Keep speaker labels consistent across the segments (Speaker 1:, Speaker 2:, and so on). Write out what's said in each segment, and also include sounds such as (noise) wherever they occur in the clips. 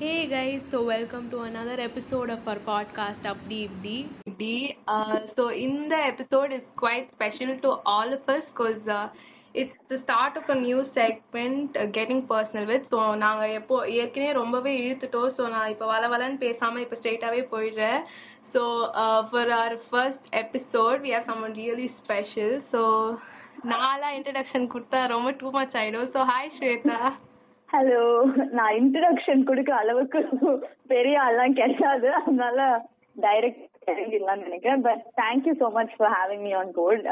Speaker 1: Hey guys, so welcome to another episode of our podcast Apdi Ibdi.
Speaker 2: D. Uh, so in the episode is quite special to all of us because uh, it's the start of a new segment uh, getting personal with so நாங்கள் எப்போ ஏற்கனவே ரொம்பவே இழுத்துட்டோம் so நான் இப்போ வள வளன்னு பேசாமல் இப்போ ஸ்ட்ரெயிட்டாகவே போயிடுறேன் so for our first episode we have someone really special so நான்லாம் இன்ட்ரடக்ஷன் கொடுத்தா ரொம்ப டூ மச் ஆயிடும் ஸோ ஹாய் ஸ்வேதா
Speaker 3: ஹலோ நான் இன்ட்ரடக்ஷன் கொடுக்க அளவுக்கு பெரிய ஆள்லாம் கிடையாது. அதனால டைரக்ட் இறங்கிடலாம்னு நினைக்கிறேன். But thank you so much for having me on board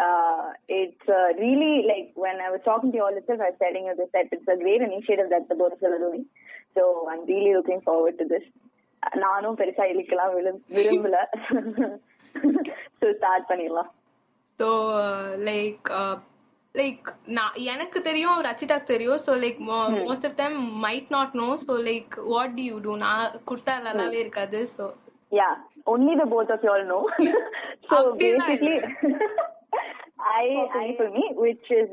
Speaker 3: it's really like when I was talking to all it's I setting you this it's a great initiative that the board doing so I'm really looking forward to this நானும் பெருசா இழுக்கலாம் விரும்பல. (laughs) So start பண்ணிடலாம்.
Speaker 2: So like uh, uh, like நான் எனக்கு தெரியும் ரச்சிதாக்கு தெரியும் so like most of time might not know so like what do you do நான் கொடுத்தா நல்லாவே இருக்காது so
Speaker 3: Yeah, only the both of y'all know. so
Speaker 2: அப்படிலாம்
Speaker 3: basically, I I for me, which is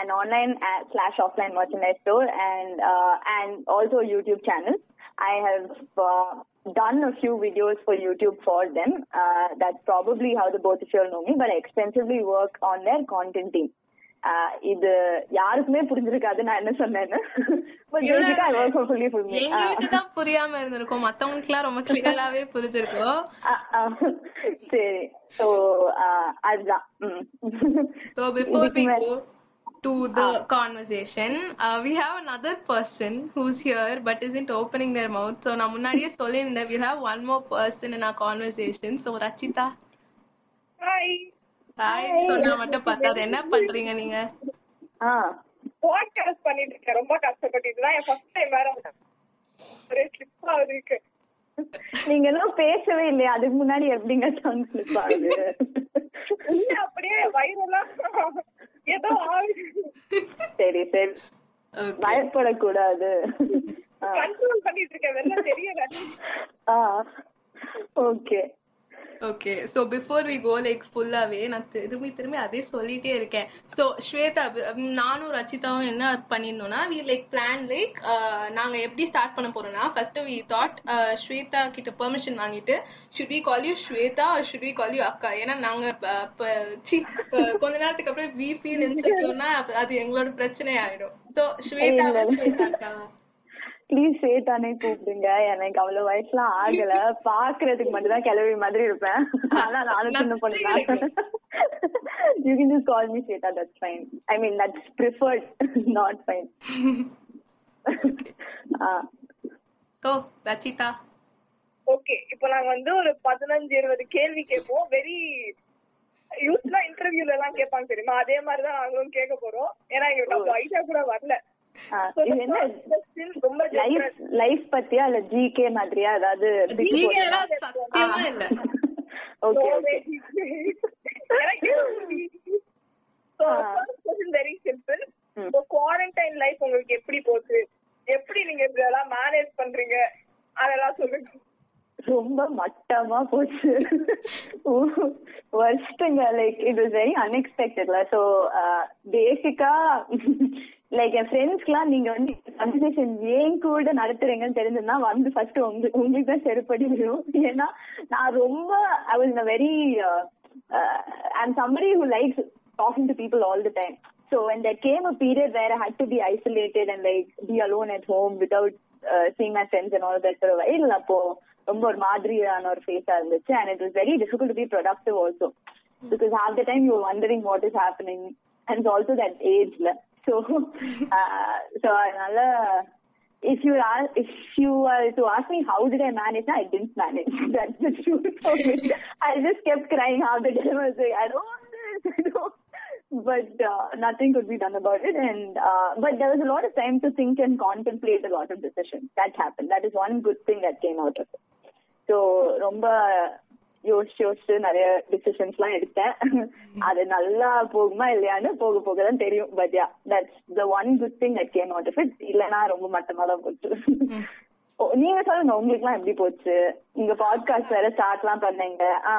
Speaker 3: an online uh, slash offline merchandise store and uh, and also a YouTube channel. I have uh, done a few videos for YouTube for them. Uh, that's probably how the both of you all know me, but I extensively work on their content team. Uh, இது யாருக்குமே புரிஞ்சிருக்காது நான் என்ன சொன்னேன்னு. But
Speaker 2: புரியாம இருந்திருக்கும். மத்தவங்களுக்குலாம் ரொம்ப கிளியராவே புரிஞ்சிருக்கும்
Speaker 3: சரி. சோ அதுதான்.
Speaker 2: ஸோ பிஃபோர்
Speaker 3: இதுக்கு
Speaker 2: வி
Speaker 3: மேல-
Speaker 2: கோ to the conversation uh, we have another person who's here but isn't opening their mouth. So நான் முன்னாடியே சொல்லியிருந்தேன். We have one more person in our conversation. So Rachitha.
Speaker 4: Hi
Speaker 2: hi சொன்னா மட்டும் பத்தாது என்ன பண்றீங்க நீங்க?
Speaker 3: ஆ
Speaker 4: பாட்காஸ்ட் பண்ணிட்டு இருக்கேன் ரொம்ப கஷ்டப்பட்டு தான் என் ஃபர்ஸ்ட் டைம் வேற. ஒரே ஸ்லிப் ஆகுது இருக்கு.
Speaker 3: நீங்க இன்னும் பேசவே இல்லையா. அதுக்கு முன்னாடி எப்படிங்க டங் ஸ்லிப் ஆகுது
Speaker 4: அப்படியே வயிறெல்லாம் ஏதோ ஆகுது
Speaker 3: சரி சரி.
Speaker 2: Okay.
Speaker 3: பயப்படக்கூடாது.
Speaker 4: கண்ட்ரோல் பண்ணிட்டு இருக்கேன் வெளில தெரியல.
Speaker 3: ஆ. Okay
Speaker 2: okay so before we go like ஃபுல்லாவே நான் திரும்பி திரும்பி அதே சொல்லிட்டே இருக்கேன். ஸோ ஸ்வேதா நானும் ரச்சிதாவும் என்ன பண்ணிருந்தோம்னா வி லைக் பிளான் லைக் நாங்க எப்படி ஸ்டார்ட் பண்ண போறோம்னா ஃபர்ஸ்ட் வி தாட் ஸ்வேதா கிட்ட பெர்மிஷன் வாங்கிட்டு should we call you Shweta should we call you அக்கா? ஏன்னா நாங்க கொஞ்ச நேரத்துக்கு அப்புறம் வி ஃபீல் அது எங்களோட பிரச்சனை ஆயிடும் ஸோ ஸ்வேதா ஸ்வேதா அக்கா?
Speaker 3: ப்ளீஸ் சேட்டானே கூப்பிடுங்க. எனக்கு அவ்வளவு வயசுலாம் ஆகல. பாக்குறதுக்கு மட்டும் தான் கிளவி மாதிரி இருப்பேன். ஆனா நானும் சின்ன பொண்ணு தான். You can just call me சேட்டா that's fine I mean that's preferred not fine
Speaker 2: so Rachitha
Speaker 4: okay இப்போ நாங்க வந்து ஒரு பதினஞ்சு இருபது கேள்வி கேட்போம். வெரி யூஸ்வலா இன்டர்வியூல எல்லாம் கேட்பாங்க தெரியுமா? அதே மாதிரி தான் நாங்களும் கேட்க போறோம். ஏன்னா எங்களுக்கு அவ்வளவு ஐடியா கூட வரல.
Speaker 3: இது என்ன?
Speaker 4: ரொம்ப
Speaker 3: லைஃப். லைஃப் பத்தியா? இல்ல ஜிகே மாதிரியா? அதாவது ஓகே (laughs)
Speaker 4: quarantine life உங்களுக்கு எப்படி போச்சு? எப்படி நீங்க இதெல்லாம் மேனேஜ் பண்றீங்க? அதெல்லாம் சொல்லுங்க.
Speaker 3: ரொம்ப மட்டமா போச்சு. வருஷத்துங்க லைக் இட் வாஸ் வெரி அன்எக்ஸ்பெக்டட்ல ஸோ பேசிக்கா லைக் என் ஃப்ரெண்ட்ஸ்க்குலாம் நீங்க வந்து கன்வர்சேஷன் ஏன் கூட நடத்துறீங்கன்னு தெரிஞ்சதுன்னா வந்து ஃபர்ஸ்ட் உங்களுக்கு உங்களுக்கு தான் செருப்படி விடும் ஏன்னா நான் ரொம்ப I was very I'm somebody who likes talking to people all the time so and came period வேற I had to be isolated and like be alone at home without seeing my friends and all that வயல் அப்போ ரொம்ப ஒரு மாதிரியான ஒரு ஃபேஸா இருந்துச்சு and it was very difficult to be productive also because all the time you wondering what is happening and also that ஏஜ்ல so (laughs) uh, so அதனால if you are if you are to ask me how did I manage, I didn't manage. (laughs) That's the truth of it. I just kept crying half the time. I was like, I don't want this. (laughs) I don't. But uh, nothing could be done about it. And uh, but there was a lot of time to think and contemplate a lot of decisions. That happened. That is one good thing that came out of it. So ரொம்ப யோசிச்சு யோசிச்சு நிறைய decisions எல்லாம் எடுத்தேன். அது நல்லா போகுமா இல்லையான்னு போக போக தான் தெரியும் but ya that's the one good thing that came out of it இல்லைன்னா ரொம்ப மட்டமா தான் போச்சு. நீங்க சொல்லுங்க உங்களுக்கு எல்லாம் எப்படி போச்சு? உங்க பாட்காஸ்ட் வேற ஸ்டார்ட் எல்லாம் பண்ணீங்க. ஆ.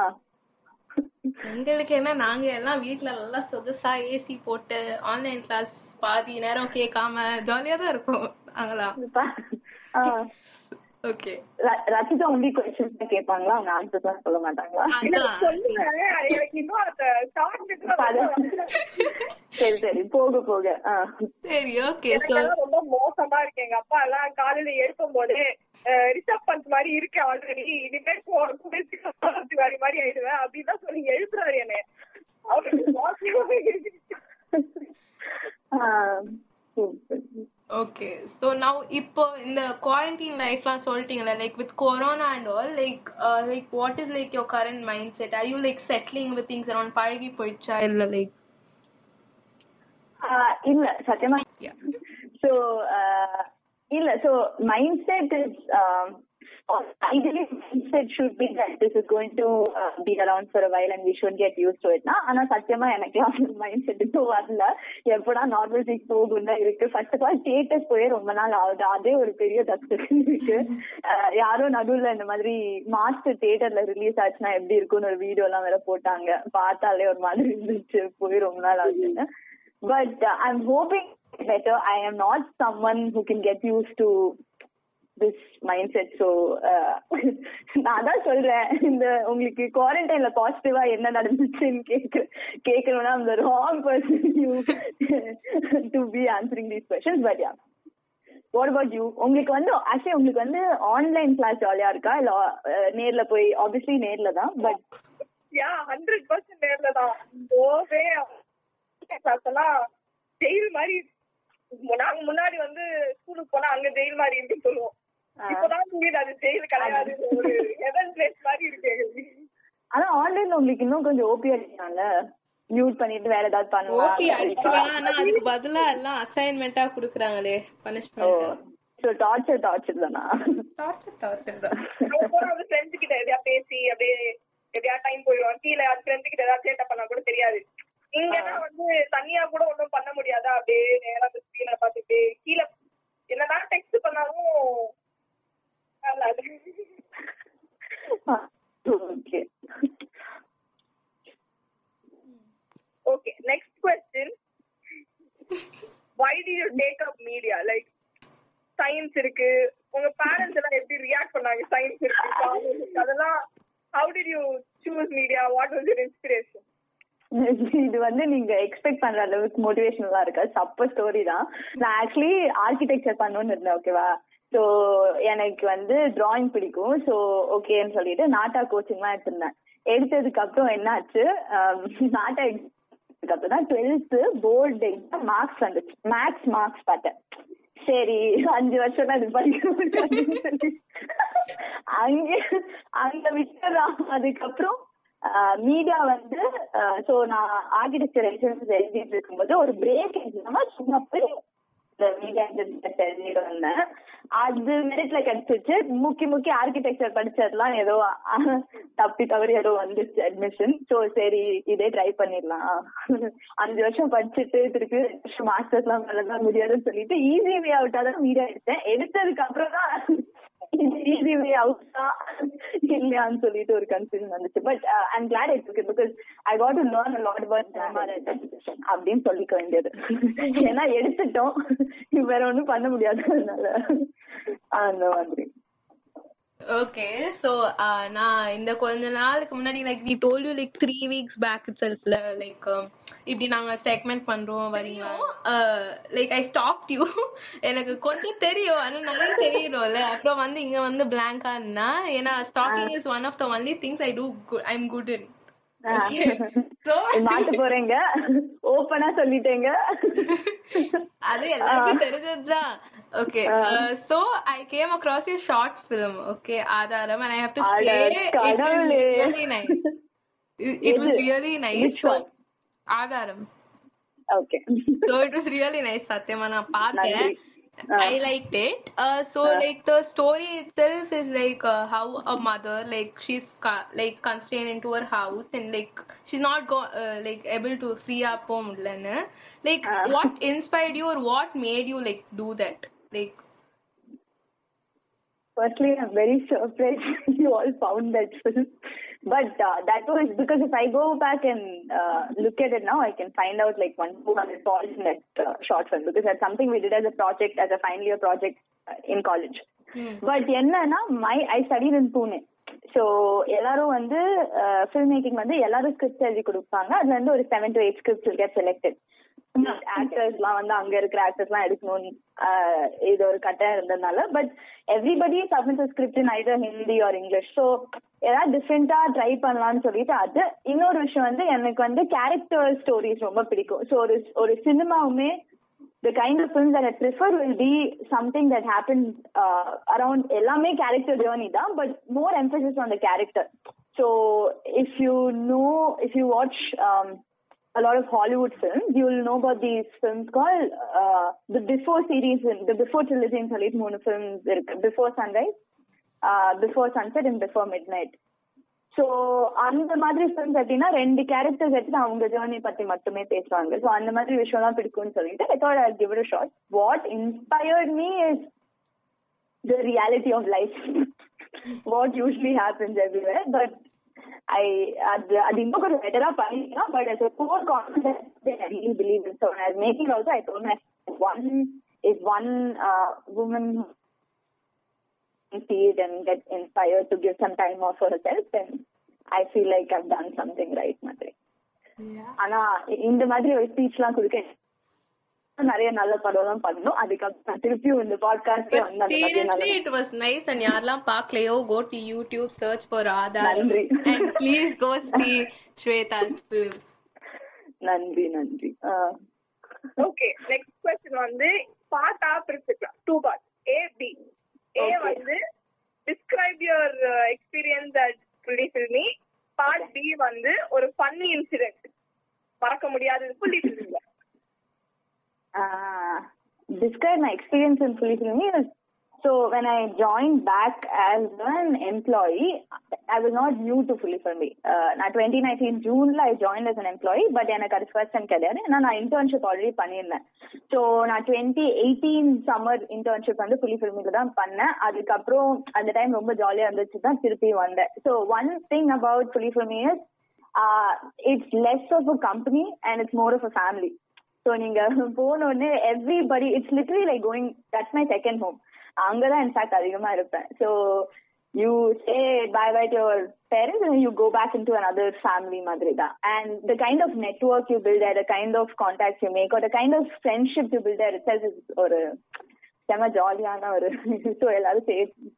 Speaker 2: எங்களுக்கு என்ன நாங்க எல்லாம் வீட்ல நல்லா சொகுசா ஏசி போட்டு ஆன்லைன் கிளாஸ் பாதி நேரம் கேட்காம ஜாலியா தான் இருக்கும் நாங்களாம். ஓகே
Speaker 3: ரச்சிதா தான் கேட்பாங்களா? அவங்க எல்லாம் சொல்ல மாட்டாங்களா?
Speaker 4: எனக்கு இன்னும்
Speaker 3: சரி சரி. போக போக. ஆ.
Speaker 2: சரி ஓகே
Speaker 4: ரொம்ப மோசமா இருக்கு. எங்க அப்பா எல்லாம் காலையில எழுப்பும் போது ரிசர்வ் பண்ற மாதிரி இருக்கு ஆல்ரெடி இனிமேல் வர மாதிரி ஆயிடுவேன். அப்படின்னு தான் சொல்லி எழுப்புறாரு என்ன. அவருக்கு
Speaker 2: ஸோ நவ் இப்போ இந்த குவாரண்டைன் லைஃப்லாம் சொல்லிட்டீங்களா like with corona and all like like what is like your current mindset I you like settling with things around பழகி போயிடுச்சா இல்லை லைக்
Speaker 3: ஆ, இல்ல சத்தியமா
Speaker 2: Yeah.
Speaker 3: சோ இல்ல so mind set is Oh, ideally mindset should be that this is going to uh, be around for a while and we should get used to it ஆனா சத்தியமா எனக்கு எனக்குலாம் மைண்ட் செட் இப்போ வரல. எப்படா normal seek போகும் இருக்கு. First of all theatres போய் ரொம்ப நாள் ஆகுது. அதே ஒரு பெரிய தப்பு இருக்கு. யாரும் நடுவுல இந்த மாதிரி மாஸ்டர் தியேட்டர்ல ரிலீஸ் ஆச்சுன்னா எப்படி இருக்கும்னு ஒரு வீடியோ எல்லாம் வேற போட்டாங்க. பார்த்தாலே ஒரு மாதிரி இருந்துச்சு. போய் ரொம்ப நாள் ஆகுதுன்னு. But I uh, I'm hoping better. I am not someone who can get used to this mindset so நான் தான் சொல்றேன். இந்த உங்களுக்கு குவாரண்டைன்ல பாசிட்டிவா என்ன நடந்துச்சுன்னு கேட்க கேட்கணும்னா அந்த wrong person you to be answering these questions but ya what about you உங்களுக்கு வந்து ஆக்சுவலி உங்களுக்கு வந்து ஆன்லைன் கிளாஸ் ஜாலியா இருக்கா? இல்ல uh, நேர்ல போய் ஆப்வியஸ்லி நேர்ல தான் பட்
Speaker 4: யா ஹண்ட்ரட் பர்சன்ட் நேர்ல தான். போவே கிளாஸ் எல்லாம் ஜெயில் மாதிரி நாங்க முன்னாடி வந்து ஸ்கூலுக்கு போனா அங்க ஜெயில் மாதிரி இருக்குன்னு சொல்லுவோம் இப்பதான் புரியுது அது ஜெயில் கிடையாது. ஒரு எதன் பிளேஸ் மாதிரி இருக்கு எங்களுக்கு.
Speaker 3: ஆனா ஆன்லைன்ல உங்களுக்கு இன்னும் கொஞ்சம் ஓபி அடிக்கலாம்ல மியூட் பண்ணிட்டு வேற ஏதாவது
Speaker 2: ஓகே அடிக்கலாம் ஆனா
Speaker 3: பண்ணலாம்
Speaker 2: அதுக்கு பதிலா எல்லாம் அசைன்மெண்டா குடுக்குறாங்களே
Speaker 3: ஓ
Speaker 2: பனிஷ்மெண்ட்
Speaker 3: சோ டார்ச்சர் டார்ச்சர் தானா?
Speaker 2: டார்ச்சர் டார்ச்சர் தான்.
Speaker 4: வந்து ஃப்ரெண்ட்ஸ் கிட்ட எதையா பேசி அப்படியே எதையா டைம் போயிடும். கீழே அது ஃப்ரெண்ட்ஸ் கிட்ட ஏதாவது சேட்டை பண்ணா கூட தெரியாது. இங்கன்னா வந்து தனியா கூட ஒண்ணும் பண்ண முடியாதா? அப்படியே நேரா அந்த ஸ்கிரீனை பார்த்துட்டு கீழே என்னதான் டெக்ஸ்ட் பண்ணாலும்
Speaker 3: okay
Speaker 4: okay next question why did you take up media like science இருக்கு. உங்க பேரண்ட்ஸ் எல்லாம் எப்படி ரியாக்ட் பண்ணாங்க? சயின்ஸ் இருக்கு அதெல்லாம் how did you choose media what was your inspiration
Speaker 3: இது வந்து நீங்க எக்ஸ்பெக்ட் பண்ற அளவுக்கு மோட்டிவேஷனலா இருக்கா சப்ப ஸ்டோரி தான். நான் ஆக்சுவலி ஆர்கிடெக்சர் பண்ணணும்னு இருந்தேன் ஓகேவா சோ எனக்கு வந்து டிராயிங் பிடிக்கும். சோ ஓகேன்னு சொல்லிட்டு நாட்டா கோச்சிங்லாம் எடுத்திருந்தேன். எடுத்ததுக்கு அப்புறம் என்னாச்சு? நாட்டா எடுத்ததுக்கு அப்புறம் தான் டுவெல்த் போர்டு எக்ஸாம் மார்க்ஸ் வந்துச்சு. மேக்ஸ் மார்க்ஸ் பார்த்தேன். சரி அஞ்சு வருஷம் தான் இது படிக்க அங்க அங்கே அங்க விட்டுறான். அதுக்கப்புறம் மீடியா வந்து சோ நான் ஆர்கிடெக்சர் எக்ஸாம்ஸ் எழுதிட்டு இருக்கும்போது ஒரு பிரேக் எக்ஸாமா சும்மா போய் எழுதிட்டு வந்தேன். அது மெரிட்ல கிடைச்சிச்சு. முக்கி முக்கி ஆர்கிடெக்சர் படிச்சதுலாம் ஏதோ தப்பி தவறி ஏதோ வந்துச்சு அட்மிஷன் சோ சரி இதே ட்ரை பண்ணிடலாம். அஞ்சு வருஷம் படிச்சுட்டு திருப்பி வருஷம் மாஸ்டர்ஸ் எல்லாம் பண்ணதான் முடியாதுன்னு சொல்லிட்டு ஈஸி வே அவுட்டா தான் மீடியா எடுத்தேன். எடுத்ததுக்கு அப்புறம் தான் இல்லையான்னு uh, (laughs) சொல்லிட்டு ஒரு கன்ஃபியூஷன் வந்துச்சு. But I'm glad it okay because I got to learn lot about grammar அப்படின்னு சொல்லிக்க வேண்டியது. (laughs) ஏன்னா எடுத்துட்டோம். (laughs) வேற ஒன்றும் பண்ண முடியாது அதனால. அந்த மாதிரி.
Speaker 2: ஓகே ஸோ uh, நான் இந்த கொஞ்ச நாளுக்கு முன்னாடி லைக் நீ told you like three weeks back it's like இப்படி நாங்க செக்மெண்ட் பண்றோம் வரீங்களா? லைக் ஐ ஸ்டாப் யூ எனக்கு கொஞ்சம் தெரியும். ஆனா நிறைய தெரியணும்ல அப்புறம் வந்து இங்க வந்து பிளாங்கா இருந்தா ஏன்னா stalking is one of the only things I do I am good in
Speaker 3: மாட்ட போறேங்க. ஓப்பனா சொல்லிட்டேங்க. (laughs)
Speaker 2: அது எல்லாருக்கும் தெரிஞ்சதுதான். Okay so I came across you short film okay ஆதாரம். It, it ஆதாரம்
Speaker 3: okay
Speaker 2: so it was really nice சத்தியமா நான் பார்த்தேன்
Speaker 3: நன்றி. ஆ.
Speaker 2: I liked it. Uh, so
Speaker 3: ah.
Speaker 2: like the story itself is like uh, how a mother like she's ca- like constrained into her house and like she's not go uh, like able to free up home இல்லைன்னு like
Speaker 3: ah.
Speaker 2: what inspired you or what made you like do that like
Speaker 3: Firstly, I'm very surprised (laughs) you all found that film. But uh, that was because if I go back and uh, look at it now, I can find out like one, 200 faults in that uh, short film because that's something we did as a project, as a final year project uh, in college. But என்னன்னா my I study in Pune so எல்லாரும் வந்து film making வந்து எல்லாரும் script எழுதி கொடுப்பாங்க அதுல இருந்து ஒரு seven to eight script get selected ஆக்டர்ஸ்லாம் வந்து அங்க இருக்கிற ஆக்டர்ஸ்லாம் எடுக்கணும் ஆஹ் இது ஒரு கட்டம் இருந்ததுனால but everybody submit script in either Hindi or English so ஏதாவது டிஃப்ரெண்டா ட்ரை பண்ணலாம்னு சொல்லிட்டு அது இன்னொரு விஷயம் வந்து எனக்கு வந்து கேரக்டர் ஸ்டோரிஸ் ரொம்ப பிடிக்கும் ஸோ ஒரு ஒரு சினிமாவுமே kind of films that I prefer will be something that happens uh, around எல்லாமே character journey தான் more emphasis on the character. So if you know, if you watch um, a lot of Hollywood films, you will know about these films called uh, the Before series, the Before trilogy in சொல்லிட்டு மூணு films இருக்கு Before Sunrise, uh, Before Sunset and Before Midnight. So அந்த மாதிரி films எப்படின்னா ரெண்டு characters எடுத்து அவங்க journey பத்தி மட்டுமே பேசுவாங்க. ஸோ அந்த மாதிரி விஷயம்லாம் பிடிக்கும்னு சொல்லிட்டு I thought I give it short what inspired me is the reality of life what usually happens everywhere but ஐ அது அது இன்னும் கொஞ்சம் பெட்டரா பண்ணிக்கலாம் but as a core concept I really believe in so as making also I told my one is one uh, woman see it and get inspired to give some time off for herself, then I feel like I've done something right மாதிரி ஆனா இந்த மாதிரி ஒரு speech எல்லாம் கொடுக்க நிறைய நல்ல படம் எல்லாம் பண்ணணும். அதுக்கப்புறம் திருப்பியும் இந்த பாட்காஸ்ட் வந்து
Speaker 2: it was nice and யாரெல்லாம் பார்க்கலையோ go to YouTube search for Radha
Speaker 3: நன்றி.
Speaker 2: and please go see Shweta's film.
Speaker 3: நன்றி நன்றி. ஆஹ்
Speaker 4: ஓகே நெக்ஸ்ட் கொஸ்டின் வந்து பார்ட்டா பிரிச்சுக்கலாம் two part A B
Speaker 3: A.
Speaker 4: வந்து describe your experience at Filmy part B வந்து ஒரு ஃபன்னி இன்சிடென்ட் மறக்க முடியாதது ஃபுல்லி ஃபில்மில
Speaker 3: uh, describe my experience in fully filming is so when I joined back as an employee, I was not new to fully filming. Uh, now 2019 June I joined as an employee, but எனக்கு அது first time கிடையாது. ஏன்னா நான் internship already பண்ணியிருந்தேன். So நான் twenty eighteen summer internship வந்து Fully ஃபில்மில் தான் பண்ணேன். அதுக்கப்புறம் அந்த டைம் ரொம்ப ஜாலியாக இருந்துச்சு தான் திருப்பி வந்தேன். So one thing about Fully Filmy is it's less of a company and it's more of a family so நீங்க போன உடனே everybody it's literally like going that's my second home அங்கதான் இன்ஃபேக்ட் அதிகமா இருப்பேன். So you say bye bye your parents and you go back in to another family மாதிரி தான் and the kind of network you build the kind of contact you make ஒரு kind of friendship you build it's ஒரு செம ஜாலியான ஒரு (laughs) so எல்லாரும்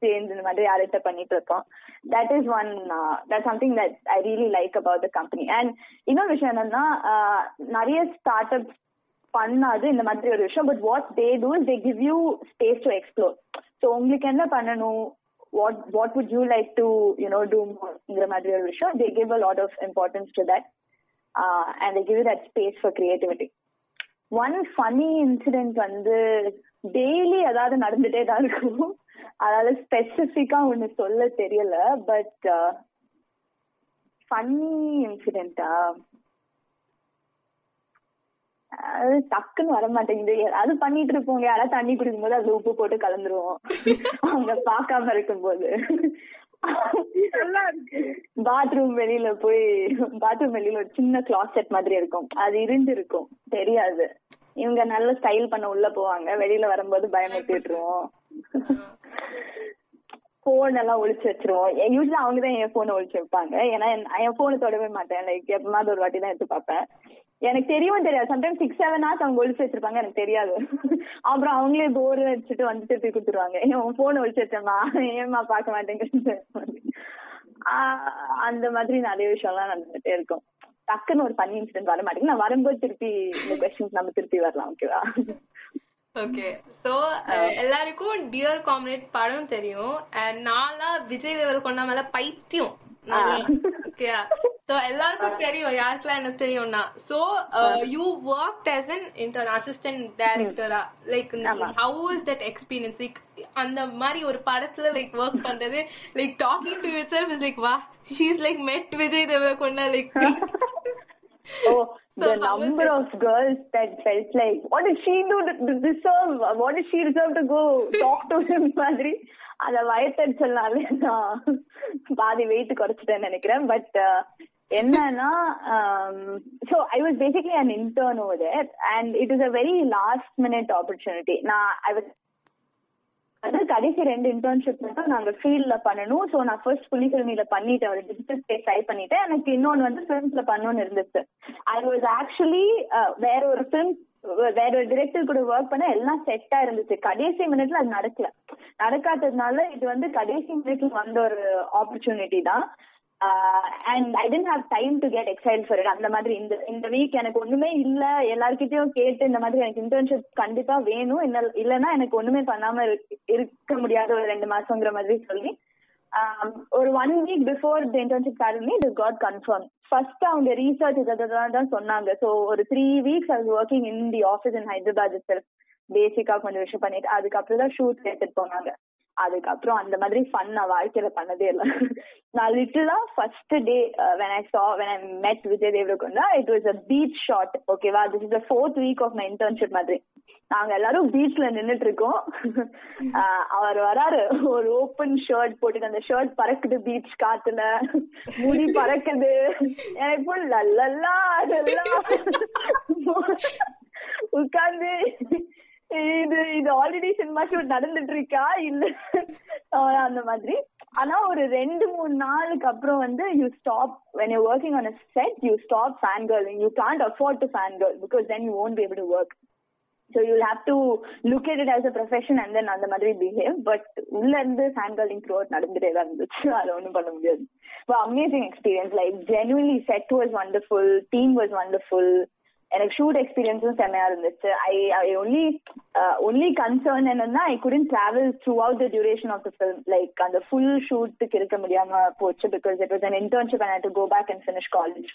Speaker 3: சேர்ந்து இந்த மாதிரி அரட்டை பண்ணிட்டு இருக்கோம். That is one that something that I really like about the company and இன்னொரு விஷயம் என்னன்னா நிறைய ஸ்டார்ட் அப்ஸ் பண்ணாது இந்த மாதிரி ஒரு விஷயம். But what they do they give you space to explore so உங்களுக்கு என்ன பண்ணணும்? What what would you like to you know டூங்கிற மாதிரி ஒரு விஷயம். They give a lot of importance to that and they give that space for creativity one funny incident வந்து daily ஏதாவது நடந்துட்டே தான் இருக்கும். அதாவது ஸ்பெசிஃபிக்கா ஒண்ணு சொல்ல தெரியல. பட் ஃபன்னி இன்சிடென்ட்டா அது டக்குன்னு வர மாட்டேங்குது. அது பண்ணிட்டு இருப்போங்க யாராவது தண்ணி குடிக்கும்போது அதுல உப்பு போட்டு கலந்துருவோம். அவங்க பார்க்காம இருக்கும்போது.
Speaker 4: நல்லா இருக்கு.
Speaker 3: பாத்ரூம் வெளியில போய் பாத்ரூம் வெளியில ஒரு சின்ன கிளாசெட் மாதிரி இருக்கும். அது இருந்து இருக்கும் தெரியாது. இவங்க நல்ல ஸ்டைல் பண்ண உள்ள போவாங்க. வெளியில வரும்போது பயமுறுத்தி விட்டுருவோம். போன் எல்லாம் ஒளிச்சு வச்சிருவோம். யூஸ்வலா அவங்க தான் என் போனை ஒளிச்சு வைப்பாங்க. ஏன்னா என்- என் போனை தொடவே மாட்டேன். லைக் எப்பமாவது ஒரு வாட்டி தான் எடுத்து பார்ப்பேன். எனக்கு தெரியவும் தெரியாது. சம்டைம்ஸ் சிக்ஸ் செவன் ஹவர்ஸ் அவங்க ஒளிச்சு வச்சிருப்பாங்க. எனக்கு தெரியாது. அப்புறம் அவங்களே போர் வச்சுட்டு வந்து திருப்பி கொடுத்துருவாங்க. உன் போன் ஒளிச்சு வச்சேம்மா. ஏம்மா பார்க்க மாட்டேங்கிறது அந்த மாதிரி நிறைய விஷயம்லாம் நடந்துட்டே இருக்கும். டக்குன்னு ஒரு பண்ணி இன்சிடென்ட் வர மாட்டேங்குது. நான் வரும்போது திருப்பி இந்த கொஸ்டின்ஸ் நம்ம திருப்பி வரலாம் ஓகேவா
Speaker 2: ஓகே சோ எல்லாருக்கும் டியர் காம்ரேட் படம் தெரியும். நாளா விஜய் தேவரகொண்டா மேல பைத்தியம். ஓகே சோ எல்லாருக்கும் தெரியும் யாருக்கெல்லாம் எனக்கு தெரியும்னா so you work as an intern assistant டைரக்டரா லைக்
Speaker 3: ஆமா.
Speaker 2: How is that experience like அந்த மாதிரி ஒரு படத்துல லைக் ஒர்க் பண்றது like talking to your self is like வா she is like met Vijay Deverakonda like
Speaker 3: oh,
Speaker 2: So
Speaker 3: the
Speaker 2: how was
Speaker 3: number
Speaker 2: it?
Speaker 3: of girls that felt like, what did she do to to deserve? What did she deserve to go talk to him? (laughs) மாதிரி அந்த வயத்தறிச்சல்னாலே நான் பாதி weight குறைச்சிட்டேன்னு நினைக்கிறேன். But uh, என்னன்னா so I was basically an intern over there and it is a very last minute opportunity நான் I was கடைசி ரெண்டு இன்டர்ன்ஷிப் மட்டும் நாங்க ஃபீல்ட்ல பண்ணணும். ஸோ நான் ஃபர்ஸ்ட் புள்ளிக்கிழமையில பண்ணிட்டேன் ஒரு டிஜிட்டல் ஸ்பேஸ் ட்ரை பண்ணிட்டேன். எனக்கு இன்னொன்னு வந்து ஃபிலிம்ஸ்ல பண்ணணும்னு இருந்துச்சு. ஐ வாஸ் ஆக்சுவலி வேற ஒரு ஃபிலிம் வேற ஒரு டிரெக்டர் கூட ஒர்க் பண்ண எல்லாம் செட்டா இருந்துச்சு. கடைசி மினிட்ல அது நடக்கல. நடக்காததுனால இது வந்து கடைசி மினிட்ல வந்த ஒரு ஆப்பர்ச்சுனிட்டி தான். And I didn't have time to get excite for it அந்த மாதிரி இந்த இந்த வீக் எனக்கு ஒண்ணுமே இல்ல. எல்லார்கிட்டயும் கேட்டு இந்த மாதிரி எனக்கு இன்டர்ன்ஷிப் கண்டிப்பா வேணும். இல்லைன்னா எனக்கு ஒண்ணுமே பண்ணாம இருக்க முடியாத ஒரு ரெண்டு மாசங்கிற மாதிரி சொல்லி Um, ஒரு one week before the internship start it is got confirm first அவங்க ரீசர்ச் இதெல்லாம் தான் சொன்னாங்க. ஸோ ஒரு three weeks I working in the office in Hyderabad self பேசிக்கா கொஞ்சம் விஷயம் பண்ணிட்டு அதுக்கப்புறம் தான் ஷூட் எடுத்துட்டு போனாங்க. அதுக்கப்புறம் அந்த மாதிரி ஃபன் நான் வாழ்க்கையில பண்ணதே இல்லை. நான் லிட்டிலா ஃபர்ஸ்ட் டே வென் ஐ சா when I met Vijay Deverakonda it was a beach shot ஓகேவா this is the fourth week of my internship மாதிரி. நாங்க எல்லாரும் பீச்ல நின்னுட்டு இருக்கோம் ஆஹ் அவர் வராரு ஒரு ஓப்பன் ஷர்ட் போட்டுட்டு அந்த ஷர்ட் பறக்குது பீச் காத்துல. முடி பறக்குது. எனக்கு லல்லா (laughs) உட்கார்ந்து இது இது ஆல்ரெடி சினிமா ஷூட் நடந்துட்டு இருக்கா இல்ல அந்த மாதிரி ஆனா ஒரு ரெண்டு மூணு நாளுக்கு அப்புறம் வந்து you stop when you working on a set you stop fan girl you can't afford to fan girl because then you won't be able to work so you have to look at it as a profession and then அந்த மாதிரி behave but உள்ள இருந்து fan கேர்ளிங் through out நடந்துட்டே தான் இருந்துச்சு அதை ஒன்றும் பண்ண முடியாது amazing experience like genuinely set was wonderful team was wonderful எனக்கு ஷூட் எக்ஸ்பீரியன்ஸும் செம்மையா இருந்துச்சு I I only only concern என்னன்னா I couldn't travel throughout the duration of the film like அந்த ஃபுல் ஷூட்டுக்கு இருக்க முடியாம போச்சு because it was an internship and to go back and finish college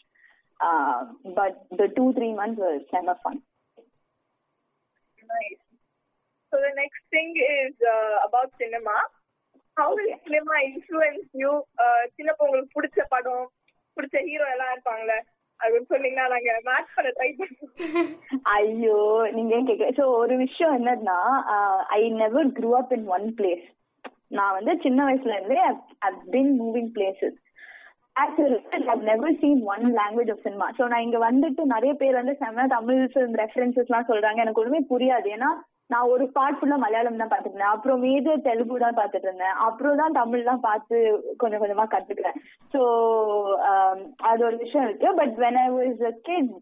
Speaker 3: but the two three months செம்ம fun
Speaker 4: Nice. So the next thing is uh, about cinema. How will cinema influence you? Uh, சின்னப்ப உங்களுக்கு பிடிச்ச படம் பிடிச்ச hero எல்லாம் இருப்பாங்கல்ல சொன்னீங்கன்னா நாங்க மேட்ச் பண்ண ட்ரை பண்ணுவோம். (laughs)
Speaker 3: ஐயோ நீங்க ஏன் கேக்குற சோ ஒரு விஷயம் என்னன்னா I never grew up in one place நான் வந்து சின்ன வயசுல இருந்தே I been moving places never seen one language of cinema so நான் இங்க வந்துட்டு நிறைய பேர் வந்து செம்ம தமிழ் ரெஃபரன்சஸ் எல்லாம் சொல்றாங்க. எனக்கு ஒண்ணுமே புரியாது. ஏன்னா நான் ஒரு பார்ட் ஃபுல்லா மலையாளம் தான் பாத்துட்டு இருந்தேன். அப்புறம் மேஜர் தெலுங்கு தான் பாத்துட்டு இருந்தேன். அப்புறம் தான் தமிழ்லாம் பார்த்து கொஞ்சம் கொஞ்சமா கத்துக்கிறேன். ஸோ um, அது ஒரு விஷயம் இருக்கு. But when I was a kid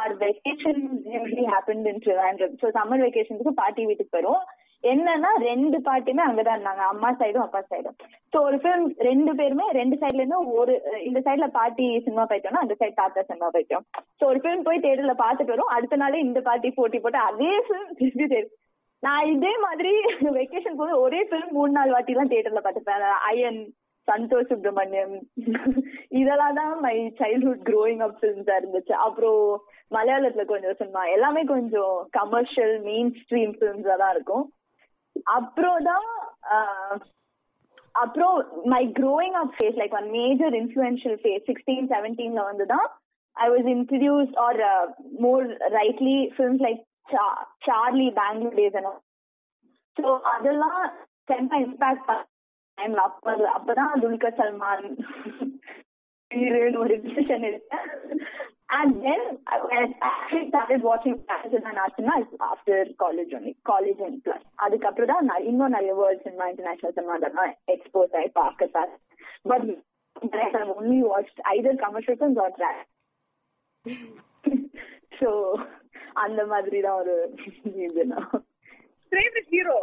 Speaker 3: our vacation usually happen in Trivandrum so summer வெக்கேஷனுக்கு பாட்டி வீட்டுக்கு வரும் என்னன்னா ரெண்டு பாட்டியுமே அங்கதான் இருந்தாங்க. அம்மா சைடும் அப்பா சைடும் சோ ஒரு ஃபிலிம் ரெண்டு பேருமே ரெண்டு சைட்ல இருந்து ஒரு இந்த சைட்ல பாட்டி சினிமா போயிட்டோம்னா அந்த சைடு தாத்தா சினிமா போயிட்டோம். சோ ஒரு ஃபிலிம் போய் தேட்டர்ல பாத்துட்டு வரும் அடுத்த நாளே இந்த பாட்டி போட்டி போட்டு அதே ஃபிலிம் திருப்பி நான் இதே மாதிரி (laughs) வெக்கேஷன் போது ஒரே ஃபிலிம் மூணு நாள் வாட்டி எல்லாம் தியேட்டர்ல பாத்துப்பேன் அயன் சந்தோஷ் சுப்ரமணியம் இதெல்லாம் தான் மை சைல்ட்ஹுட் க்ரோயிங் அப் ஃபிலிம்ஸா இருந்துச்சு. அப்புறம் மலையாளத்துல கொஞ்சம் சினிமா எல்லாமே கொஞ்சம் கமர்ஷியல் மெயின் ஸ்ட்ரீம் ஃபிலிம்ஸா தான் இருக்கும். அப்புறம் தான் அப்புறம் my growing up phase like one major influential phase sixteen செவன்டீன்ல வந்து தான் I was introduce or more rightly films like Charlie Bangalore Days so அதெல்லாம் செம்ம இம்பாக்ட் டைம்ல அப்ப அப்பதான் துல்கர் சல்மான் ஒரு டிசிஷன் எடுத்தேன். அண்ட் தென் ஆக்சுவலி ஸ்டார்டட் வாட்சிங் என்ன ஆச்சுன்னா after college only college and plus அதுக்கப்புறம் தான் நான் இன்னும் நிறைய வேர்ல்ட் சினிமா இன்டர்நேஷனல் சினிமா அதெல்லாம் எக்ஸ்போஸ் ஆகி பார்க்க sir but only watch either commercial or track so அந்த மாதிரி தான். ஒரு
Speaker 4: ஹீரோ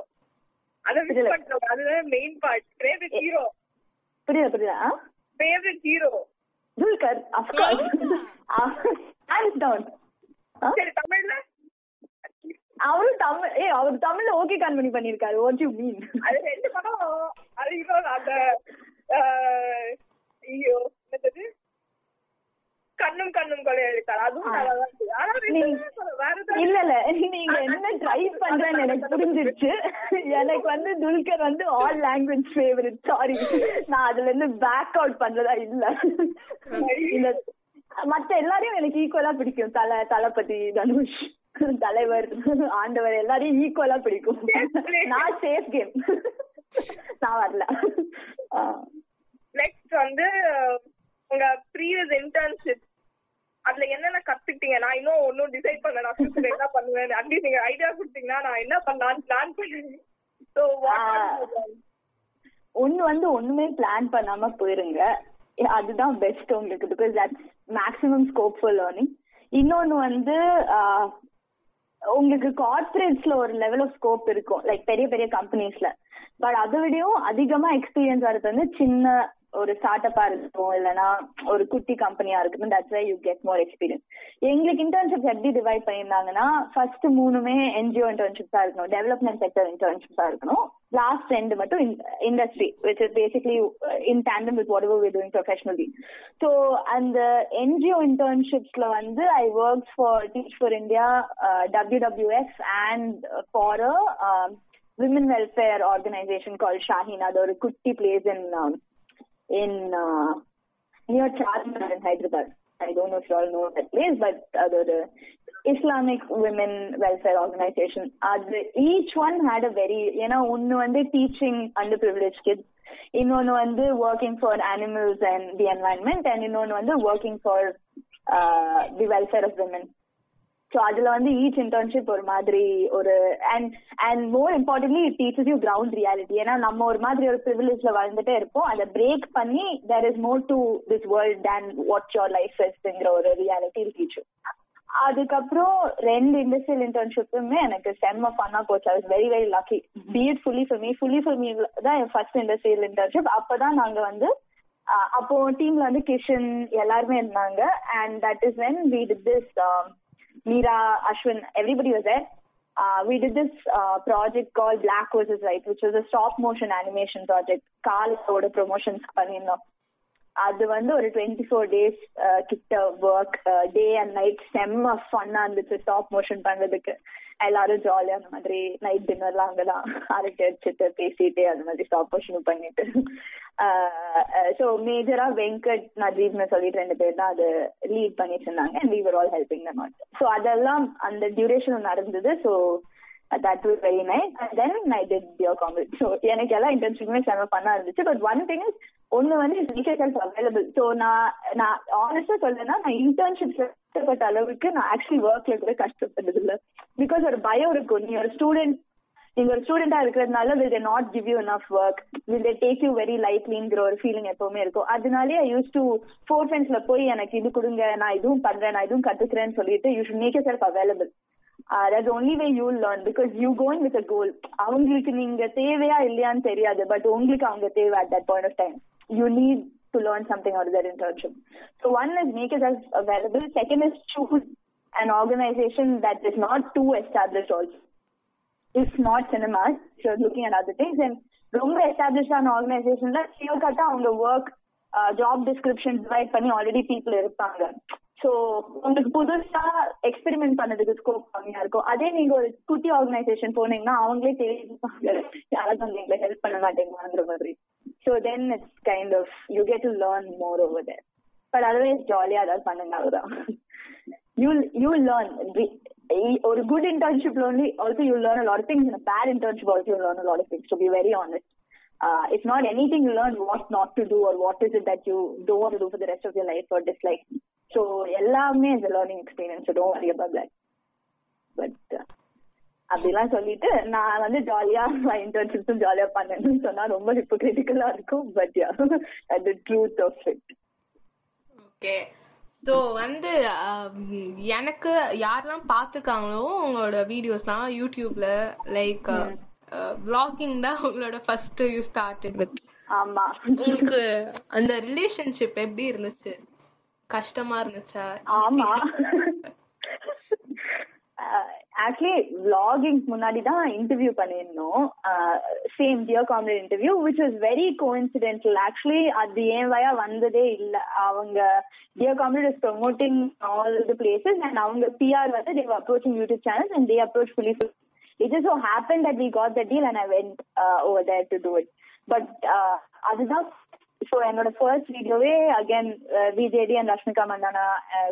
Speaker 3: புரியல.
Speaker 4: அதுதான் மெயின் பார்ட் ஃபேவரட் ஹீரோ
Speaker 3: ஆ?
Speaker 4: Favourite
Speaker 3: hero Dulquer hands down
Speaker 4: சரி தமிழ்ல?
Speaker 3: அவரும் தமிழ் ஏ அவர் தமிழ்ல ஓகே கண்மணி பண்ணிருக்காரு வாட் யூ மீன்
Speaker 4: அது ரெண்டு படம். அது இன்னொரு அந்த ஆஹ், ஐயோ என்னது கண்ணும் கண்ணும் கொலை இருக்காது அதுவும்
Speaker 3: இல்ல இல்ல. நீங்க என்ன ட்ரை பண்றேன்னு எனக்கு புரிஞ்சிருச்சு. (laughs) எனக்கு வந்து துல்கர் வந்து ஆல் லாங்குவேஜ் ஃபேவரட் சாரி நான் அதுல இருந்து பேக் அவுட் பண்றதா இல்ல. மத்த எல்லாரையும் எனக்கு ஈக்குவலா பிடிக்கும். தல தளபதி தனுஷ் தலைவர் ஆண்டவர் எல்லாரையும் ஈக்குவலா பிடிக்கும். நான் சேஃப் கேம் நான் வரல.
Speaker 4: நெக்ஸ்ட் வந்து உங்க ப்ரீவியஸ் இன்டர்ன்ஷிப் அதுல என்னென்ன கத்துக்கிட்டீங்க? நான் இன்னும் ஒன்னும் டிசைட் பண்ணல. நான் future என்ன பண்ணுவேன் அட்லீஸ்ட் நீங்க ஐடியா கொடுத்தீங்கன்னா நான் என்ன பண்ணலாம்னு பிளான் பண்ணுவேன். Plan?
Speaker 3: ஒண்ணு வந்து ஒண்ணுமே பிளான் பண்ணாம போயிருங்க. அதுதான் பெஸ்ட் உங்களுக்கு. Because that's maximum scope for learning இன்னொன்னு வந்து உங்களுக்கு கார்பரேட்ஸ்ல ஒரு லெவல் ஆஃப் ஸ்கோப் இருக்கும். லைக் பெரிய பெரிய கம்பெனிஸ்ல பட் அதை விடவும் அதிகமா எக்ஸ்பீரியன்ஸ் வரது வந்து சின்ன ஒரு ஸ்டார்ட் அப்பா இருக்கட்டும் இல்லைன்னா ஒரு குட்டி கம்பெனியா இருக்கட்டும் that's why you get more experience எங்களுக்கு இன்டர்ன்ஷிப் எப்படி டிவைட் பண்ணியிருந்தாங்கன்னா ஃபர்ஸ்ட் மூணுமே என்ஜிஓ இன்டர்ன்ஷிப்ஸா இருக்கணும் டெவலப்மெண்ட் செக்டர் இன்டர்ன்ஷிப்ஸா இருக்கணும். லாஸ்ட் ரெண்டு மட்டும் industry which is basically in tandem with whatever we doing professionally so அந்த என்ஜிஓ இன்டர்ன்ஷிப்ஸ்ல வந்து I work for Teach For India W WF and for women welfare organisation call Shaheen அது ஒரு குட்டி place in in uh, near Charminar in Hyderabad. I don't know if you all know that place, but uh, the, the Islamic Women Welfare Organization. Uh, the, each one had a very, you know, ஒன்னு வந்து teaching underprivileged kids, இன்னொன்னு வந்து working for animals and the environment, and இன்னொன்னு வந்து working for uh, the welfare of women. So அதுல வந்து each internship ஒரு மாதிரி ஒரு and and more importantly it teaches you ground reality ஏன்னா நம்ம ஒரு மாதிரி ஒரு ப்ரிவிலேஜ்ல வளர்ந்துட்டே இருப்போம். அதை பிரேக் பண்ணி there is more to this world than what your life இஸ்ங்கிற ஒரு ரியாலிட்டி டீச்சர் அதுக்கப்புறம் ரெண்டு இண்டஸ்ட்ரியல் இன்டர்ன்ஷிப்புமே எனக்கு செம்ம ஃபன்னா போச்சு. I was very very lucky beat Fully for me Fully for me தான் என் ஃபர்ஸ்ட் இண்டஸ்ட்ரியல் இன்டர்ன்ஷிப் அப்பதான் நாங்க வந்து அப்போ டீம்ல வந்து கிஷன் எல்லாருமே இருந்தாங்க. And that is when we did this Meera, Ashwin, everybody was there. Uh, we did this uh, project called Black versus White, which was a stop motion animation project. காலத்தோட promotions பண்ணியிருந்தோம் அது வந்து ஒரு டுவெண்ட்டி ஃபோர் டேஸ் கிட்ட work day and night செம்ம ஃபன்னா இருந்துச்சு stop motion பண்றதுக்கு எல்லாரும் ஜாலியா அந்த மாதிரி நைட் டின்னர்லாம் அங்கதான் அரட்டை அடிச்சுட்டு பேசிட்டு அந்த மாதிரி ஸ்டாப் மோஷன் பண்ணிட்டு ஸோ மேஜரா வெங்கட் நஜீப்னு சொல்லிட்டு ரெண்டு பேர் தான் அது லீட் பண்ணிட்டு இருந்தாங்க and we were all helping them out so அதெல்லாம் அந்த டியூரேஷன் நடந்தது so that was very nice and then I did beer comedy so எனக்கு எல்லாம் இன்டர்ன்ஷிப்புமே செம்ம பண்ணா இருந்துச்சு. பட் ஒன் திங் இஸ் ஒன்னு வந்து மேக் செல்ஃப் அவைலபிள் ஸோ நான் நான் ஆனஸ்டா சொல்றேன்னா நான் இன்டர்ன்ஷிப் கஷ்டப்பட்ட அளவுக்கு நான் ஆக்சுவலி ஒர்க்ல கூட கஷ்டப்பட்டது இல்ல பிகாஸ் ஒரு பயம் இருக்கும். நீ ஒரு ஸ்டூடெண்ட் நீங்க ஒரு ஸ்டூடெண்டா இருக்கிறதுனால will they not give you enough work will they take you very லைட்லிங்கிற ஒரு ஃபீலிங் எப்பவுமே இருக்கும் அதனாலே ஐ யூஸ் டு ஃபோர் ஃப்ரெண்ட்ஸ்ல போய் எனக்கு இது கொடுங்க நான் இதுவும் பண்றேன் நான் இதுவும் கத்துக்கிறேன்னு சொல்லிட்டு you should make self available that's only way you learn because you going with a goal அவங்களுக்கு நீங்க தேவையா இல்லையான்னு தெரியாது பட் உங்களுக்கு அவங்க தேவை at that point of time you need to learn something out of that internship. So one is make yourself available. Second is choose an organization that is not too established also. If not cinemas, if you're looking at other things, then ரொம்ப establish ஆன ஆர்கனைசேஷன்ல clear கட்டா அவங்க work job description divide பண்ணி already people இருப்பாங்க. So உங்களுக்கு புதுசா experiment பண்ணதுக்கு ஸ்கோப் கம்மியா இருக்கும் அதே நீங்க ஒரு குட்டி ஆர்கனைசேஷன் போனீங்கன்னா அவங்களே தெரிவிப்பாங்க யாராவது வந்து எங்களை ஹெல்ப் பண்ண மாட்டேங்குவாங்கிற மாதிரி. So then it's kind of you get to learn more over there but otherwise ஜாலியா ஏதாவது பண்ணுங்க அதுதான் யூ யூ லேர்ன் ஒரு குட் இன்டர்ன்ஷிப்ல only also you learn a lot of things in a bad internship also you learn a lot of things to be very honest uh, if not anything you learn what not to do or what is it that you don't want to do for the rest of your life or dislike so எல்லாமே is a learning experience so don't worry about that but uh, அப்படிலாம் சொல்லிட்டு நான் வந்து ஜாலியா இன்டர்ன்ஷிப்ஸும் ஜாலியா பண்ணேன்னு சொன்னா ரொம்ப ஹிப்போகிரிட்டிக்கலா இருக்கும் but the truth of it
Speaker 2: okay so வந்து எனக்கு யாரெல்லாம் பார்த்துருக்காங்களோ உங்களோட வீடியோஸ்லாம் யூடியூப்ல லைக் vlogging தான் உங்களோட ஃபர்ஸ்ட் யூ ஸ்டார்டட் வித்
Speaker 3: ஆமா.
Speaker 2: உங்களுக்கு அந்த ரிலேஷன்ஷிப் எப்படி இருந்துச்சு? கஷ்டமா இருந்துச்சா?
Speaker 3: ஆமா. (laughs) ஆக்சுவலி vlogging முன்னாடி தான் இன்டர்வியூ பண்ணியிருந்தோம். Same Jio comedy interview which was very coincidental actually அது ஏன் வயா வந்ததே இல்ல. அவங்க Jio comedy is promoting all the places and அவங்க பிஆர் வந்து they approaching YouTube channels and they approach Fully it is so happen that we got the deal and I went over there to do it but அதுதான் so என்னோட first வீடியோவே again VJD and Rashmika Mandanna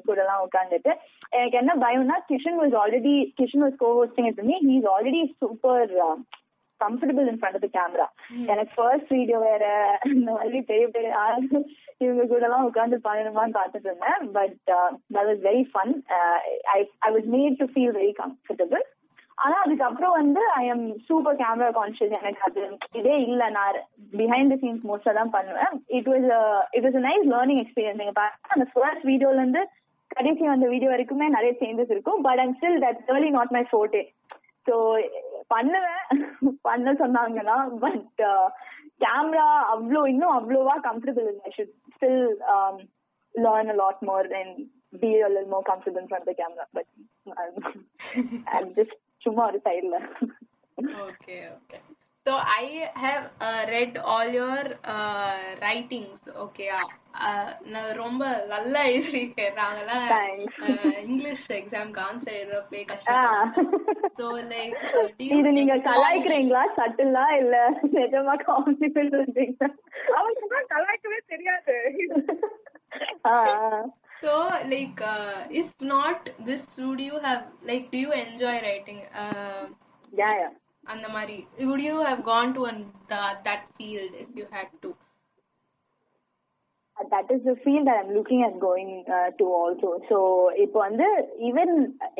Speaker 3: கூட எல்லாம் உட்காந்துட்டு எனக்கு என்ன பயம்னா Kishan was already Kishan was cohosting it me he is already super comfortable in front of camera எனக்கு ஃபர்ஸ்ட் வீடியோ வேற இந்த மாதிரி பெரிய பெரிய இவங்க கூட எல்லாம் உட்காந்து பண்ணணுமான்னு பார்த்துட்டு இருந்தேன். But that was very fun I I was made to feel very comfortable ஆனா அதுக்கப்புறம் வந்து I am super camera conscious எனக்கு அது இதே இல்ல. நான் பிஹைண்ட் த சீன்ஸ் மோஸ்டா தான் பண்ணுவேன். It was it was nice learning experience நீங்க பாருங்க அந்த ஃபர்ஸ்ட் வீடியோல இருந்து கடைசி வந்த வீடியோ வரைக்குமே நிறைய சேஞ்சஸ் இருக்கும். But I'm still that really not my forte so பண்ணுவேன். பண்ண சொன்னாங்கன்னா பட் கேமரா அவ்வளோ இன்னும் அவ்வளோவா கம்ஃபர்டபுள் இல்லை. I should still learn a lot more and be a little more comfortable in front of the camera. சும்மா ஒரு சைடுல
Speaker 2: Okay, okay. So I have uh, read all your uh, writings, okay. Uh, நான் ரொம்ப நல்லா எழுதிருக்கேன் நாங்கெல்லாம். English எக்ஸாம்க்கு answer எழுதுறப்பே. கஷ்டம் so like
Speaker 3: இது நீங்க கலாய்க்கிறீங்களா சட்டிலா இல்ல நிஜமா காம்ப்ளிமெண்ட்
Speaker 4: தான் கலாய்க்கவே தெரியாது
Speaker 3: ஆ,
Speaker 2: So, like, uh, if not this, would you have, like, do you enjoy writing? Uh,
Speaker 3: yeah, yeah.
Speaker 2: அந்த மாதிரி would you have gone to an, the, that field if you had to?
Speaker 3: that is the field that I'm looking at going uh, to also. So இப்போ வந்து even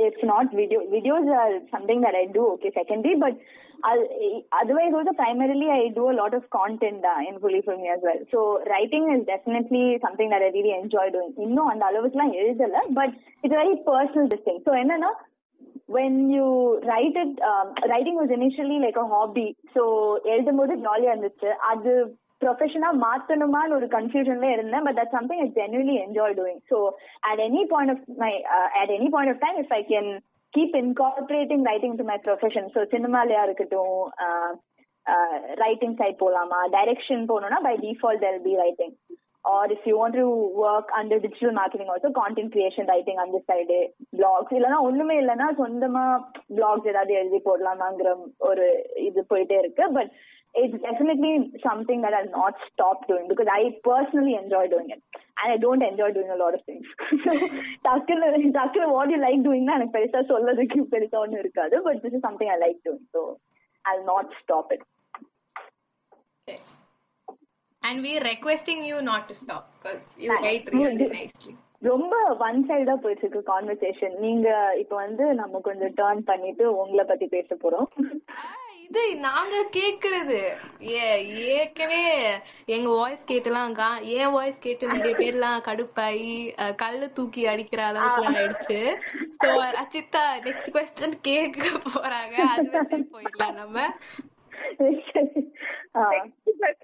Speaker 3: if not video videos are something that I do okay secondary but I'll, otherwise also primarily I do a lot of content uh, in fully for me as well. So writing is definitely something that I really enjoy doing. இன்னும் அந்த அளவுக்குலாம் எழுதல but it's a very personal this thing. So என்னன்னா when you write it um, writing was initially like a hobby so எழுதும்போது ஜாலியா இருந்துச்சு அது ப்ரொஃபஷனா மாத்தணுமான்னு ஒரு கன்ஃபியூஷன்ல இருந்தேன் but that something I genuinely enjoy doing so at any point of my at any point of time if I can keep incorporating writing to my profession so சினிமாலயா இருக்கட்டும் writing side போலாமா direction போகணும்னா by default it'll be writing or if you want to work under digital marketing also content creation writing அந்த side blogs இல்லைன்னா ஒண்ணுமே இல்லைன்னா சொந்தமா blocks ஏதாவது எழுதி போடலாமாங்கிற ஒரு இது போயிட்டே இருக்கு. But it's definitely something that I'll not stop doing because I personally enjoy doing it. And I don't enjoy doing a lot of things. டக்குன்னு டக்குன்னு what you like doing but this is something I like doing so I'll not stop it.
Speaker 2: Okay. And we're requesting you not to stop because you write really nicely.
Speaker 3: ரொம்ப one சைடா போயிட்டு இருக்கு conversation நீங்க இப்ப வந்து நம்ம கொஞ்சம் turn பண்ணிட்டு உங்களை பத்தி பேச போறோம்
Speaker 2: இது நாங்க கேக்குறது. ஏ ஏற்கனவே எங்க வாய்ஸ் கேட்டுலாம் கா என் வாய்ஸ் கேட்டு நிறைய பேர்லாம் கடுப்பாயி கல்லு தூக்கி அடிக்கிற அளவுக்கு ஆயிடுச்சு. சோ ரச்சிதா நெக்ஸ்ட் கொஸ்டின் கேட்க போறாங்க. அது வச்சு போயிடலாம் நம்ம.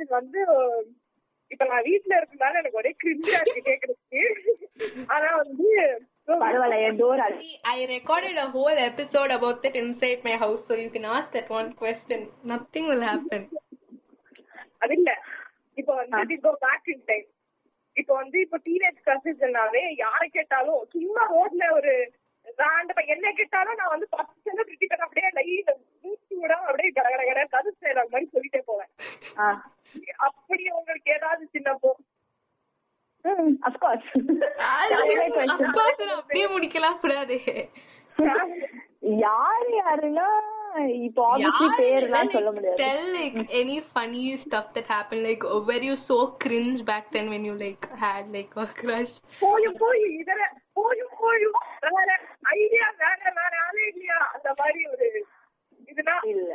Speaker 4: வந்து இப்ப நான் வீட்ல இருக்கனால எனக்கு ஒரே கிரிஞ்சா இருக்கு கேக்குறதுக்கு. ஆனா வந்து
Speaker 2: I recorded a whole episode about it inside my house, so you can ask that one question. Nothing will happen.
Speaker 4: இப்ப வந்து இப்போ பேக் இன் டைம் இப்போ வந்து இப்போ டீனேஜ் கிளாஸஸ்னாவே யாரை கேட்டாலும் சும்மா ரோட்ல ஒரு ராண்டமா என்ன கேட்டாலும் நான் வந்து பத்து செலிபிரிட்டி கிட்ட அப்படியே லைன் மூச்சு விட அப்படியே கட கட கட கதை செய்யற மாதிரி சொல்லிட்டே போவேன். அப்படி உங்களுக்கு ஏதாவது சின்னப்போ
Speaker 3: ம் அஃப்கோர்ஸ்
Speaker 2: Of course, நான் அப்படியே முடிக்கலாம் கூடாது.
Speaker 3: யார் யாருன்னா இப்போ ஆப்வியஸ்லி பேர்லாம் சொல்ல முடியாது.
Speaker 2: Tell like any funny stuff that happened, like were you so cringe back then when you like had like a crush?
Speaker 4: போயும் போய் இதர போயும் போயும் வேற ஐடியா வேற வேற ஆளே இல்லையா? அந்த மாதிரி ஒரு இதுனா
Speaker 3: இல்ல.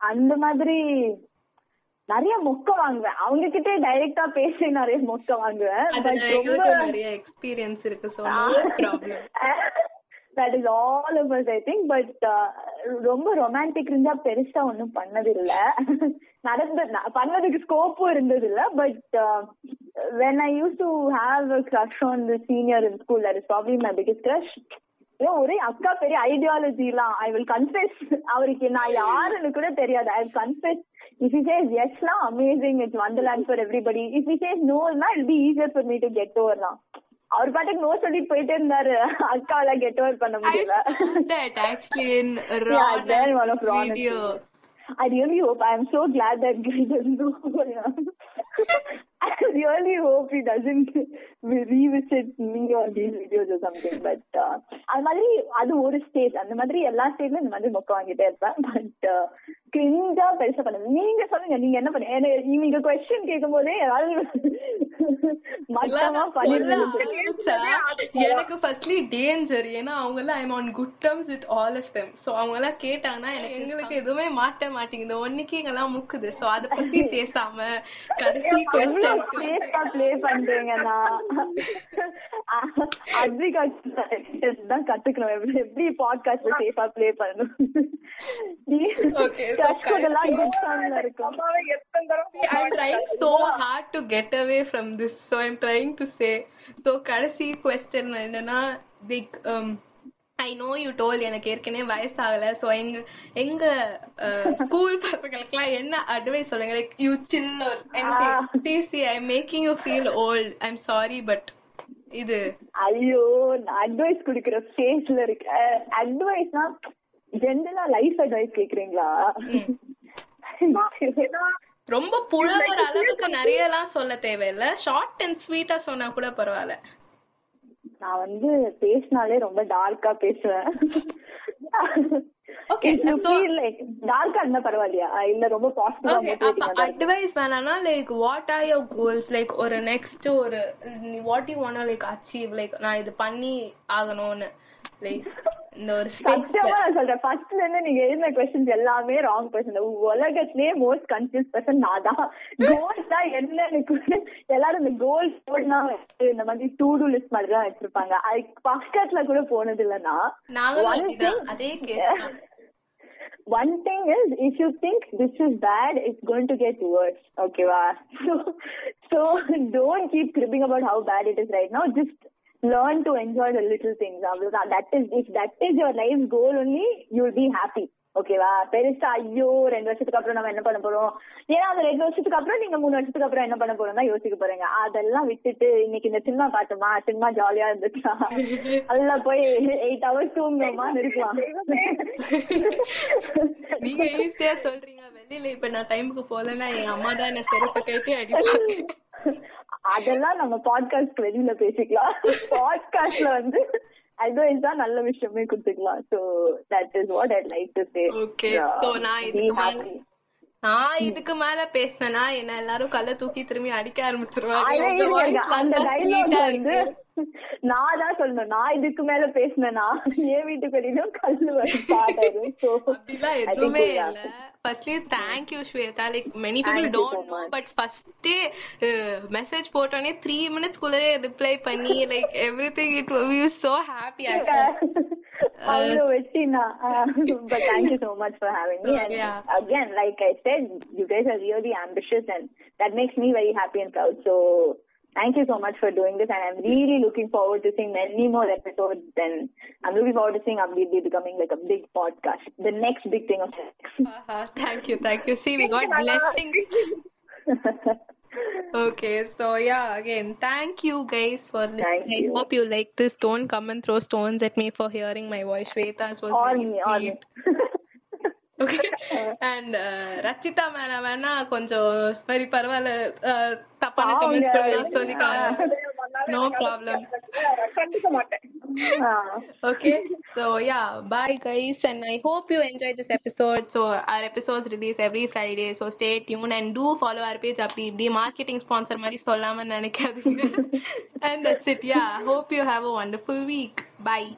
Speaker 3: அந்த மாதிரி நிறைய மொக்க வாங்குவேன். அவங்க கிட்டே டைரக்டா பேசி நிறைய மொக்க வாங்குவேன்.
Speaker 2: எக்ஸ்பீரியன்ஸ் இருக்கு.
Speaker 3: That is all us I think but ரொம்ப ரொமான்டிக் இருந்தா பெருசா ஒண்ணும் பண்ணது இல்ல நடந்து பண்ணதுக்கு ஸ்கோப்பும் இருந்தது இல்ல but when I use to have crush on the senior in school that is probably my biggest crush ஏன் ஒரே அக்கா பெரிய ஐடியாலஜிலாம் ஐ வில் கன்ஃபெஸ் அவருக்கு நான் யாருன்னு கூட தெரியாது. I confess if he says எஸ்னா amazing it's wonderland for everybody if he says Nona it be easier for me to get ஓவர்லாம் அவர் பாட்டுக்கு நோ சொல்லிட்டு போயிட்டே இருந்தாரு அக்காவில கெட் ஓவர் பண்ண முடியல. I really hope. I'm so glad that guy doesn't know I really hope he doesn't revisit me on these videos or something. But uh, அது மாதிரி அது ஒரு ஸ்டேஜ் அந்த மாதிரி எல்லா ஸ்டேஜ்லயும் இந்த மாதிரி மொக்க வாங்கிட்டே இருப்பேன் பட் கிரிஞ்சா பெருசா பண்ணுது. நீங்க சொல்லுங்க நீங்க என்ன பண்ண எனக்கு நீங்க கொஸ்டின் கேட்கும் போதே ஏதாவது மட்டமா
Speaker 2: எனக்கு ஃபர்ஸ்ட்லி டேஞ்சர் ஏன்னா அவங்க எல்லாம் I'm on good terms with all of them so அவங்க எல்லாம் கேட்டாங்கன்னா எனக்கு எங்களுக்கு எதுவுமே மாட்ட மாட்டேங்குது. ஒன்னைக்கு எங்கெல்லாம் முக்குது. சோ அத பத்தி (laughs) பேசாம கடைசி
Speaker 3: ப்ளே பண்றீங்கன்னா? அத்விகா (laughs) தான் கத்துக்கணும். எப்படி எப்படி பாட்காஸ்ட்ல சேஃபா ப்ளே பண்ணணும்?
Speaker 2: கடைசி question என்னன்னா um I know you told எனக்கு ஏற்கனவே வயசாகல so எங்க எங்க ஸ்கூல் பசங்களுக்குலாம் என்ன அட்வைஸ் சொல்லுங்க like you chill
Speaker 3: Ah.
Speaker 2: see see I'm making you feel old I'm sorry but இது
Speaker 3: ஐயோ அட்வைஸ் குடுக்குற ஸ்டேஜ்ல இருக்க அட்வைஸ்னா ஜென்ரலா லைஃப் அட்வைஸ் கேக்குறீங்களா?
Speaker 2: ரொம்ப புலவர் அளவுக்கு நிறைய எல்லாம் சொல்ல தேவையில்ல. ஷார்ட் அண்ட் ஸ்வீட்டா சொன்னா கூட பரவாயில்ல.
Speaker 3: நான் வந்து பேசினாலே ரொம்ப டார்க்கா பேசுவேன். இல்ல ரொம்ப
Speaker 2: advice வேணாம்னா like what are your goals? Like ஒரு next ஒரு what you wanna like achieve? Like நான் இது பண்ணி ஆகணும்னு. Like (laughs) இந்த ஒரு
Speaker 3: சத்தியமா
Speaker 2: ஸ்டேஜ்ல
Speaker 3: நான் சொல்றேன். ஃபர்ஸ்ட்ல இருந்து நீங்க எழுதின கொஸ்டின்ஸ் எல்லாமே ராங் கொஸ்டின் உலகத்திலேயே மோஸ்ட் கன்ஃபியூஸ் பர்சன் நான் தான் கோல்ஸ் தான் என்னன்னு கூட எல்லாரும் இந்த கோல்ஸ் போட்னா இந்த மாதிரி டூ டூ லிஸ்ட் மாதிரி தான் வச்சிருப்பாங்க. அதுக்கு பக்கத்துல கூட போனது இல்லைன்னா
Speaker 2: அதே தான்.
Speaker 3: one thing is if you think this is bad it's going to get worse. Okay va so so don't keep cribbing about how bad it learn to enjoy the little things. அவ்வளவுதான். That is if that is your life goal only you will be happy. ஓகேவா பெருசா ஐயோ ரெண்டு வருஷத்துக்கு அப்புறம் நம்ம என்ன பண்ண போறோம்? ஏன்னா அந்த ரெண்டு வருஷத்துக்கு அப்புறம் நீங்க மூணு வருஷத்துக்கு அப்புறம் என்ன பண்ண போறோம் தான் யோசிக்க போறீங்க. அதெல்லாம் விட்டுட்டு இன்னைக்கு இந்த சினிமா பார்த்தோமா? சினிமா ஜாலியா இருந்துச்சா? நல்லா போய் எயிட் ஹவர்ஸ் தூங்கணுமான்னு (laughs) இருக்கலாம்.
Speaker 2: நீங்க ஈஸியா சொல்றீங்க வெளியில இப்ப நான் டைமுக்கு போகலன்னா எங்க அம்மா தான் என்ன செருப்பு கட்டி அடிப்பாங்க (laughs)
Speaker 3: அதெல்லாம் நம்ம பாட்காஸ்ட் வெளியில பேசிக்கலாம். (laughs) பாட்காஸ்ட்ல வந்து அட்வைஸ் தான் நல்ல விஷயமே கொடுத்துக்கலாம். So that is what I like to say
Speaker 2: Okay, so நான் இதுக்கு நான் இதுக்கு மேல பேசினேன்னா என்ன எல்லாரும் கல்ல தூக்கி திரும்பி அடிக்க ஆரம்பிச்சிருவாங்க.
Speaker 3: அந்த டைலாக் வந்து. நான் தான் சொல்லணும். நான் இதுக்கு மேல பேசினேனா என் வீட்டுக்கு வெளியிலும் கல்லு வர ஸ்டார்ட் ஆயிடும் சோ
Speaker 2: அப்படிலாம் எதுவுமே இல்ல. Firstly thank you Swetha. Like many people
Speaker 3: Thank you so
Speaker 2: don't know
Speaker 3: much.
Speaker 2: But ஃபர்ஸ்டே மெசேஜ் போட்டோனே த்ரீ மினிட்ஸ்க்குள்ளே ரிப்ளை பண்ணி like every thing it we so happy
Speaker 3: அவ்வளவு வெட்டினா but thank you so much for having me. And
Speaker 2: Yeah.
Speaker 3: again like I said you guys are really ambitious and that makes me very happy and proud. So Thank you so much for doing this, and I'm really looking forward to seeing many more episodes. And I'm looking forward to seeing Abdeep becoming like a big podcast, the next big thing of
Speaker 2: sex. Uh-huh. Thank you, thank you. See, we got blessings. (laughs) okay so yeah again thank you guys for listening i hope you like this don't come and throw stones at me for hearing my voice shweta's was all
Speaker 3: me, all me. (laughs)
Speaker 2: uh, Rachitha மேல வேணா கொஞ்சம் சரி பரவாயில்ல uh, தப்பான comments சொல்லிக்கலாம் No problem.
Speaker 4: கண்டுக்க மாட்டேன்
Speaker 3: Ah.
Speaker 2: Okay, so yeah, bye guys, and I hope you enjoyed this episode. So our episodes release every Friday, so stay tuned and do follow our page அப்படி இப்படி marketing sponsor மாதிரி சொல்லாம நினைக்காதீங்க. and that's it, yeah. Hope you have a wonderful week. Bye.